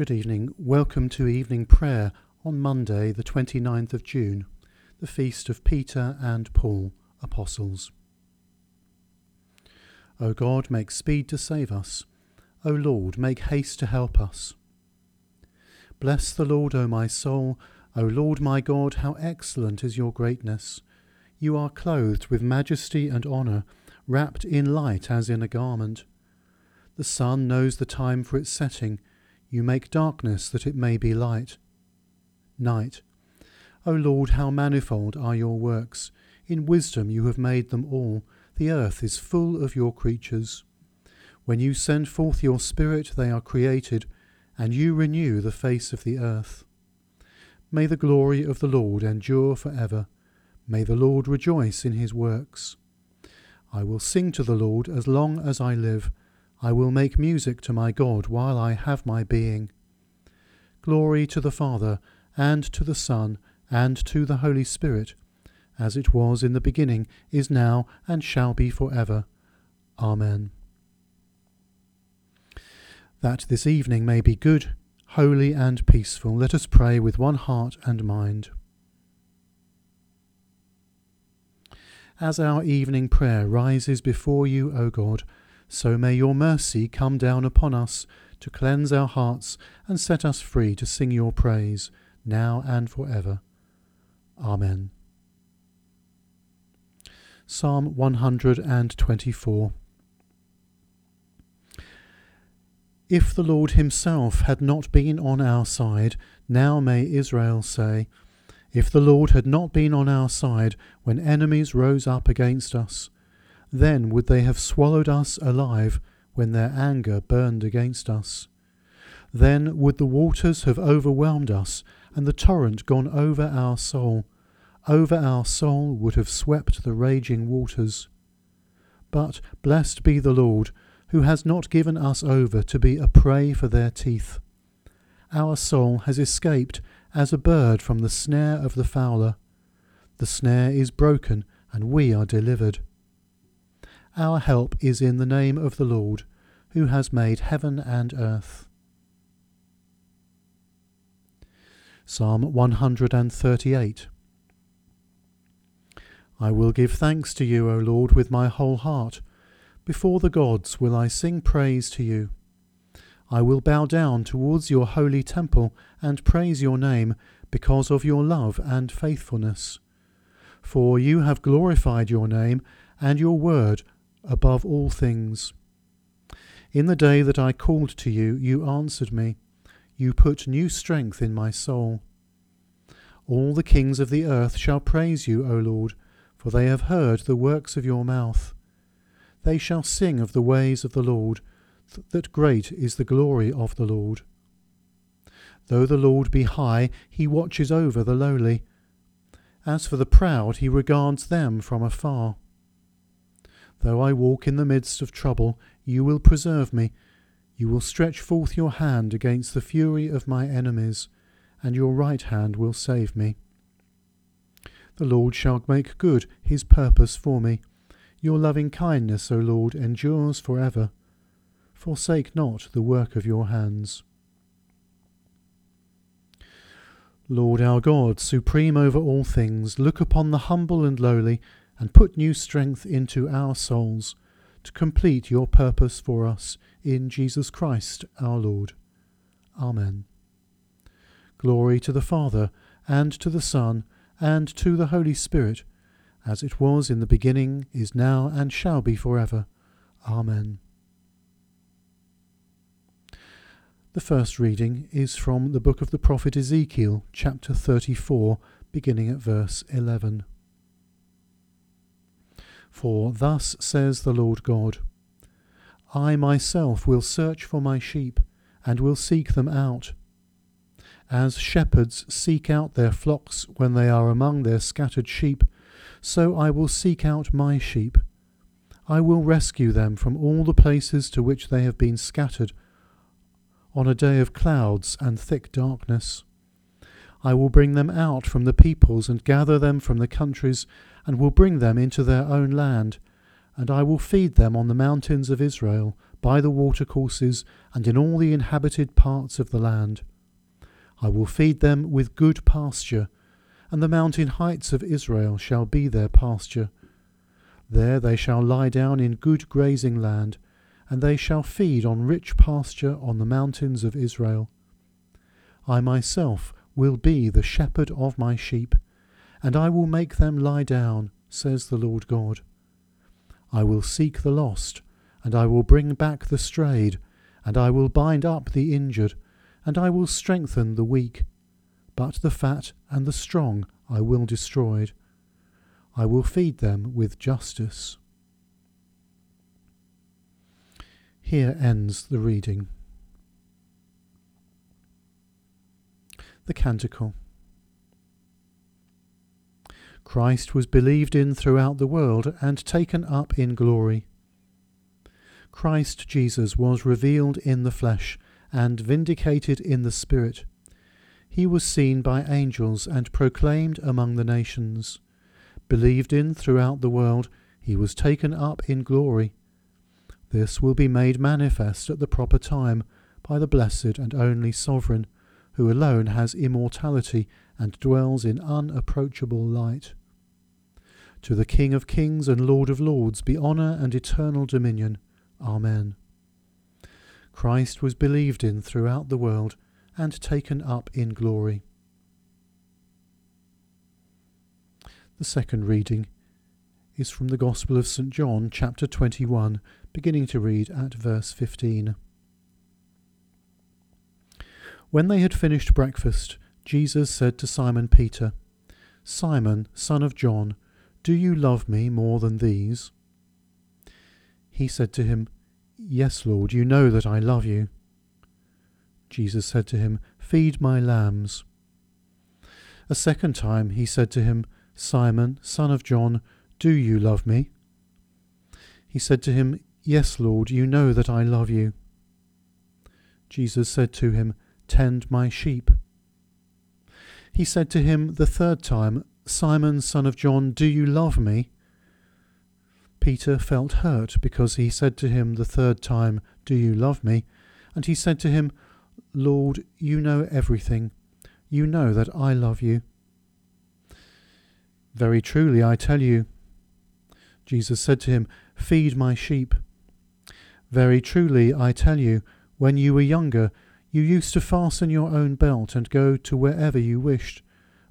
Good evening. Welcome to evening prayer on Monday, the 29th of June, the feast of Peter and Paul, apostles. O God, make speed to save us. O Lord, make haste to help us. Bless the Lord, O my soul. O Lord my God, how excellent is your greatness. You are clothed with majesty and honour, wrapped in light as in a garment. The sun knows the time for its setting you make darkness that it may be light. Night. O Lord, how manifold are your works! In wisdom you have made them all. The earth is full of your creatures. When you send forth your Spirit, they are created, and you renew the face of the earth. May the glory of the Lord endure for ever. May the Lord rejoice in his works. I will sing to the Lord as long as I live. I will make music to my God while I have my being. Glory to the Father, and to the Son, and to the Holy Spirit, as it was in the beginning, is now, and shall be for ever. Amen. That this evening may be good, holy, and peaceful, let us pray with one heart and mind. As our evening prayer rises before you, O God, so may your mercy come down upon us to cleanse our hearts and set us free to sing your praise, now and for ever. Amen. Psalm 124 If the Lord himself had not been on our side, now may Israel say, If the Lord had not been on our side when enemies rose up against us, then would they have swallowed us alive when their anger burned against us. Then would the waters have overwhelmed us, and the torrent gone over our soul. Over our soul would have swept the raging waters. But blessed be the Lord, who has not given us over to be a prey for their teeth. Our soul has escaped as a bird from the snare of the fowler. The snare is broken, and we are delivered. Our help is in the name of the Lord, who has made heaven and earth. Psalm 138 I will give thanks to you, O Lord, with my whole heart. Before the gods will I sing praise to you. I will bow down towards your holy temple and praise your name because of your love and faithfulness. For you have glorified your name, and your word above all things. In the day that I called to you, you answered me. You put new strength in my soul. All the kings of the earth shall praise you, O Lord, for they have heard the works of your mouth. They shall sing of the ways of the Lord, th- that great is the glory of the Lord. Though the Lord be high, he watches over the lowly. As for the proud, he regards them from afar. Though I walk in the midst of trouble, you will preserve me. You will stretch forth your hand against the fury of my enemies, and your right hand will save me. The Lord shall make good his purpose for me. Your loving kindness, O Lord, endures for ever. Forsake not the work of your hands. Lord our God, supreme over all things, look upon the humble and lowly and put new strength into our souls to complete your purpose for us in Jesus Christ our Lord. Amen. Glory to the Father, and to the Son, and to the Holy Spirit, as it was in the beginning, is now, and shall be for ever. Amen. The first reading is from the book of the prophet Ezekiel, chapter 34, beginning at verse 11. For thus says the Lord God I myself will search for my sheep, and will seek them out. As shepherds seek out their flocks when they are among their scattered sheep, so I will seek out my sheep. I will rescue them from all the places to which they have been scattered on a day of clouds and thick darkness. I will bring them out from the peoples and gather them from the countries and will bring them into their own land, and I will feed them on the mountains of Israel, by the watercourses, and in all the inhabited parts of the land. I will feed them with good pasture, and the mountain heights of Israel shall be their pasture. There they shall lie down in good grazing land, and they shall feed on rich pasture on the mountains of Israel. I myself will be the shepherd of my sheep, and I will make them lie down, says the Lord God. I will seek the lost, and I will bring back the strayed, and I will bind up the injured, and I will strengthen the weak. But the fat and the strong I will destroy. I will feed them with justice. Here ends the reading. The Canticle. Christ was believed in throughout the world and taken up in glory. Christ Jesus was revealed in the flesh and vindicated in the Spirit. He was seen by angels and proclaimed among the nations. Believed in throughout the world, he was taken up in glory. This will be made manifest at the proper time by the blessed and only Sovereign, who alone has immortality and dwells in unapproachable light. To the King of kings and Lord of lords be honour and eternal dominion. Amen. Christ was believed in throughout the world and taken up in glory. The second reading is from the Gospel of St. John, chapter 21, beginning to read at verse 15. When they had finished breakfast, Jesus said to Simon Peter, Simon, son of John, do you love me more than these? He said to him, Yes, Lord, you know that I love you. Jesus said to him, Feed my lambs. A second time he said to him, Simon, son of John, do you love me? He said to him, Yes, Lord, you know that I love you. Jesus said to him, Tend my sheep. He said to him the third time, Simon, son of John, do you love me? Peter felt hurt because he said to him the third time, Do you love me? And he said to him, Lord, you know everything. You know that I love you. Very truly, I tell you. Jesus said to him, Feed my sheep. Very truly, I tell you, when you were younger, you used to fasten your own belt and go to wherever you wished.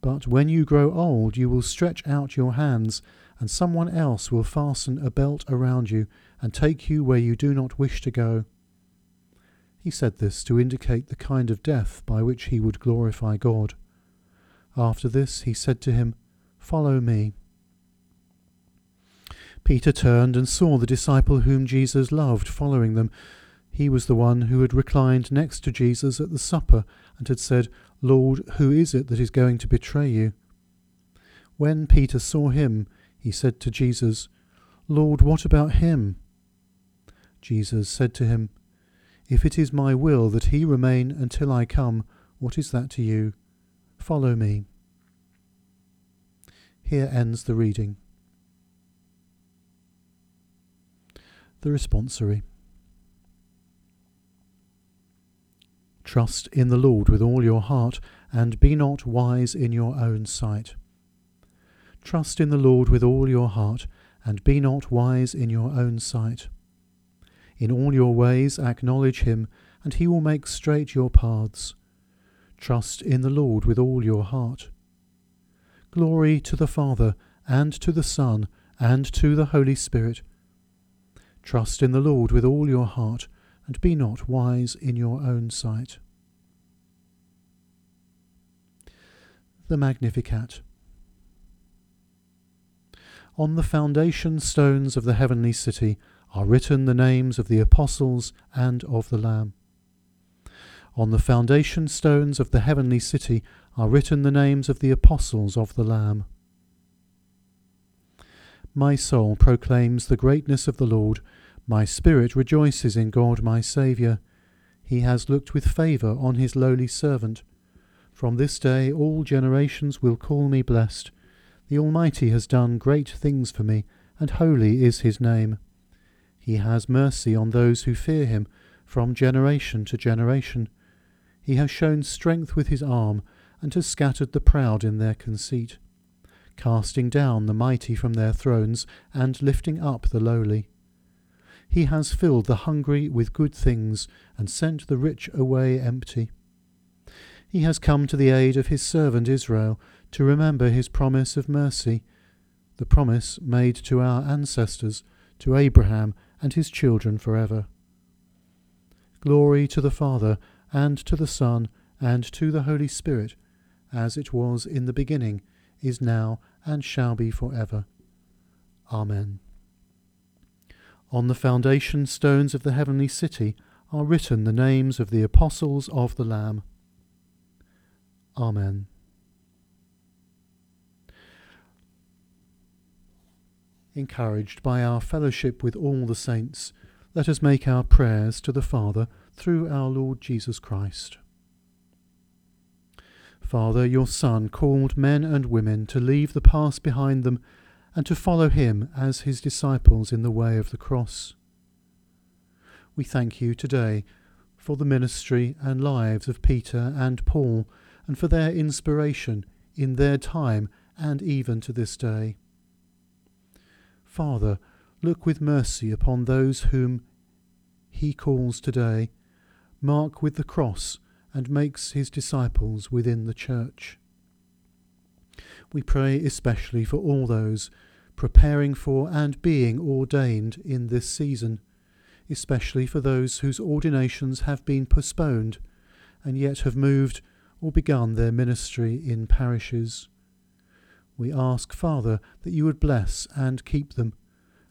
But when you grow old, you will stretch out your hands, and someone else will fasten a belt around you and take you where you do not wish to go. He said this to indicate the kind of death by which he would glorify God. After this, he said to him, Follow me. Peter turned and saw the disciple whom Jesus loved following them. He was the one who had reclined next to Jesus at the supper and had said, Lord, who is it that is going to betray you? When Peter saw him, he said to Jesus, Lord, what about him? Jesus said to him, If it is my will that he remain until I come, what is that to you? Follow me. Here ends the reading. The responsory. Trust in the Lord with all your heart, and be not wise in your own sight. Trust in the Lord with all your heart, and be not wise in your own sight. In all your ways acknowledge him, and he will make straight your paths. Trust in the Lord with all your heart. Glory to the Father, and to the Son, and to the Holy Spirit. Trust in the Lord with all your heart, and be not wise in your own sight. The Magnificat. On the foundation stones of the heavenly city are written the names of the apostles and of the Lamb. On the foundation stones of the heavenly city are written the names of the apostles of the Lamb. My soul proclaims the greatness of the Lord. My spirit rejoices in God my Saviour. He has looked with favour on his lowly servant. From this day all generations will call me blessed. The Almighty has done great things for me, and holy is his name. He has mercy on those who fear him from generation to generation. He has shown strength with his arm, and has scattered the proud in their conceit, casting down the mighty from their thrones, and lifting up the lowly. He has filled the hungry with good things, and sent the rich away empty. He has come to the aid of his servant Israel, to remember his promise of mercy, the promise made to our ancestors, to Abraham and his children for ever. Glory to the Father, and to the Son, and to the Holy Spirit, as it was in the beginning, is now, and shall be for ever. Amen. On the foundation stones of the heavenly city are written the names of the apostles of the Lamb. Amen. Encouraged by our fellowship with all the saints, let us make our prayers to the Father through our Lord Jesus Christ. Father, your Son called men and women to leave the past behind them and to follow him as his disciples in the way of the cross. We thank you today for the ministry and lives of Peter and Paul and for their inspiration in their time and even to this day. Father, look with mercy upon those whom he calls today, mark with the cross, and makes his disciples within the church. We pray especially for all those preparing for and being ordained in this season, especially for those whose ordinations have been postponed and yet have moved or begun their ministry in parishes. We ask, Father, that you would bless and keep them,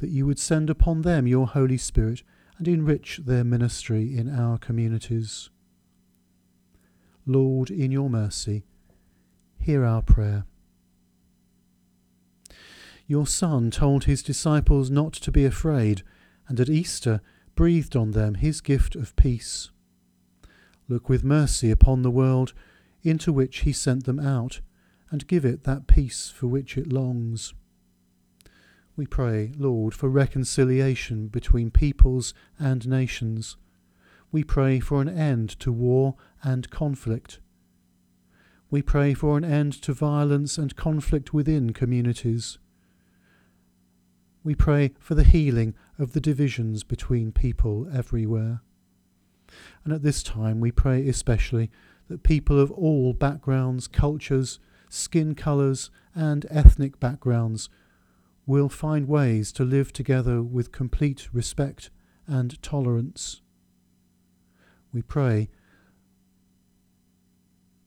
that you would send upon them your Holy Spirit and enrich their ministry in our communities. Lord, in your mercy, hear our prayer. Your Son told his disciples not to be afraid, and at Easter breathed on them his gift of peace. Look with mercy upon the world into which he sent them out, and give it that peace for which it longs. We pray, Lord, for reconciliation between peoples and nations. We pray for an end to war and conflict. We pray for an end to violence and conflict within communities. We pray for the healing of the divisions between people everywhere. And at this time we pray especially that people of all backgrounds, cultures, skin colours, and ethnic backgrounds will find ways to live together with complete respect and tolerance. We pray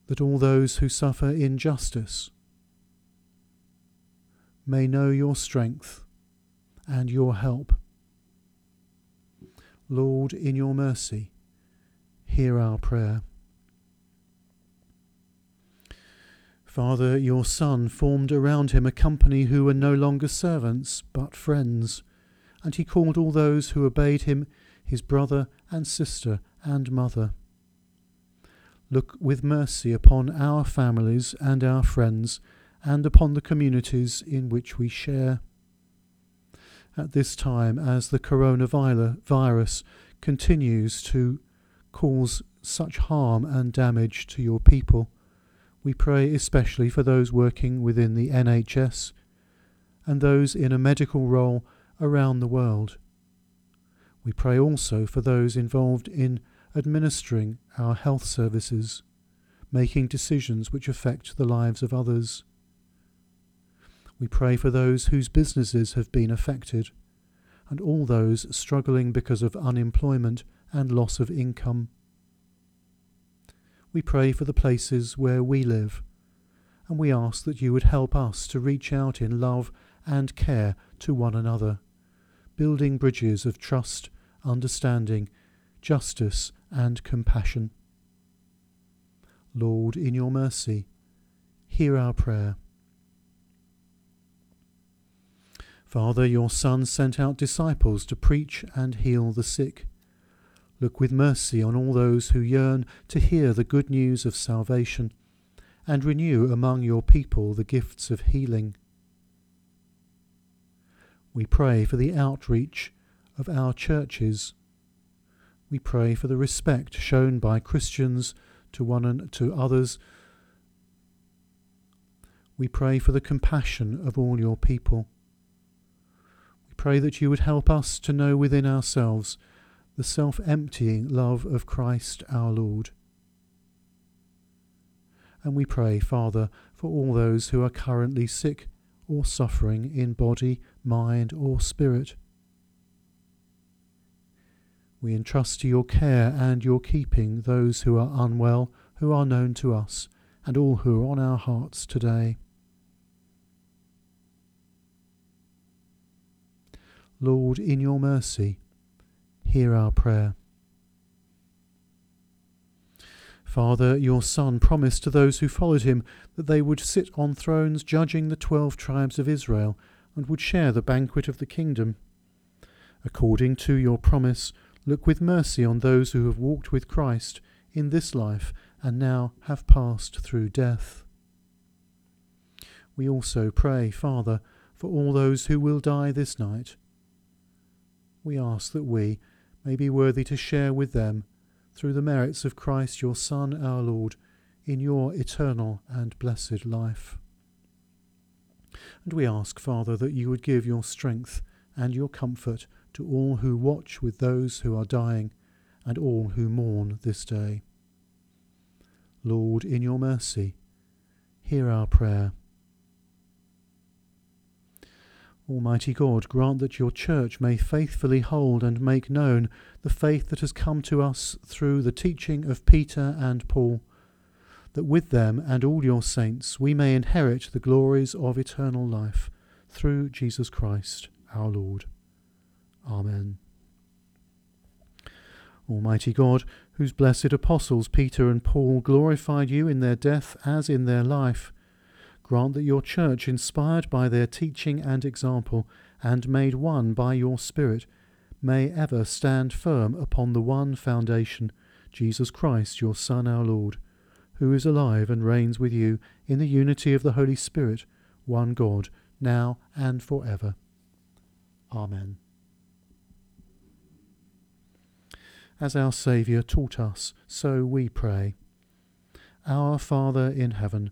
that all those who suffer injustice may know your strength and your help. Lord, in your mercy, hear our prayer. Father, your Son formed around him a company who were no longer servants, but friends, and he called all those who obeyed him his brother and sister and mother. Look with mercy upon our families and our friends, and upon the communities in which we share. At this time, as the coronavirus continues to cause such harm and damage to your people, we pray especially for those working within the NHS and those in a medical role around the world. We pray also for those involved in administering our health services, making decisions which affect the lives of others. We pray for those whose businesses have been affected, and all those struggling because of unemployment and loss of income we pray for the places where we live, and we ask that you would help us to reach out in love and care to one another, building bridges of trust, understanding, justice, and compassion. Lord, in your mercy, hear our prayer. Father, your Son sent out disciples to preach and heal the sick Look with mercy on all those who yearn to hear the good news of salvation, and renew among your people the gifts of healing. We pray for the outreach of our churches. We pray for the respect shown by Christians to one and to others. We pray for the compassion of all your people. Pray that you would help us to know within ourselves the self emptying love of Christ our Lord. And we pray, Father, for all those who are currently sick or suffering in body, mind, or spirit. We entrust to your care and your keeping those who are unwell, who are known to us, and all who are on our hearts today. Lord, in your mercy, hear our prayer. Father, your Son promised to those who followed him that they would sit on thrones judging the twelve tribes of Israel and would share the banquet of the kingdom. According to your promise, look with mercy on those who have walked with Christ in this life and now have passed through death. We also pray, Father, for all those who will die this night. We ask that we may be worthy to share with them through the merits of Christ your Son, our Lord, in your eternal and blessed life. And we ask, Father, that you would give your strength and your comfort to all who watch with those who are dying and all who mourn this day. Lord, in your mercy, hear our prayer. Almighty God, grant that your Church may faithfully hold and make known the faith that has come to us through the teaching of Peter and Paul, that with them and all your saints we may inherit the glories of eternal life, through Jesus Christ our Lord. Amen. Almighty God, whose blessed apostles Peter and Paul glorified you in their death as in their life, Grant that your church, inspired by their teaching and example, and made one by your Spirit, may ever stand firm upon the one foundation, Jesus Christ, your Son, our Lord, who is alive and reigns with you in the unity of the Holy Spirit, one God, now and for ever. Amen. As our Saviour taught us, so we pray. Our Father in heaven,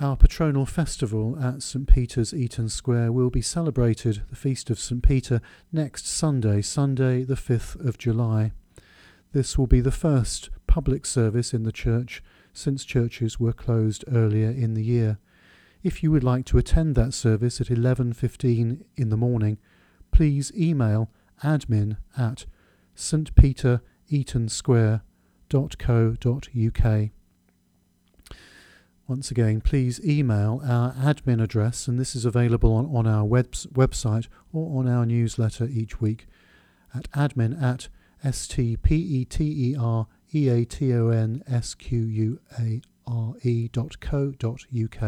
our patronal festival at St Peter's Eaton Square will be celebrated, the Feast of St Peter, next Sunday, Sunday the 5th of July. This will be the first public service in the church since churches were closed earlier in the year. If you would like to attend that service at 11:15 in the morning, please email admin at stpetereatonsquare.co.uk. Once again, please email our admin address, and this is available on, on our webs, website or on our newsletter each week at admin at stpetereatonsquare dot co dot uk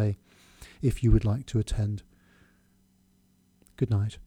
if you would like to attend. Good night.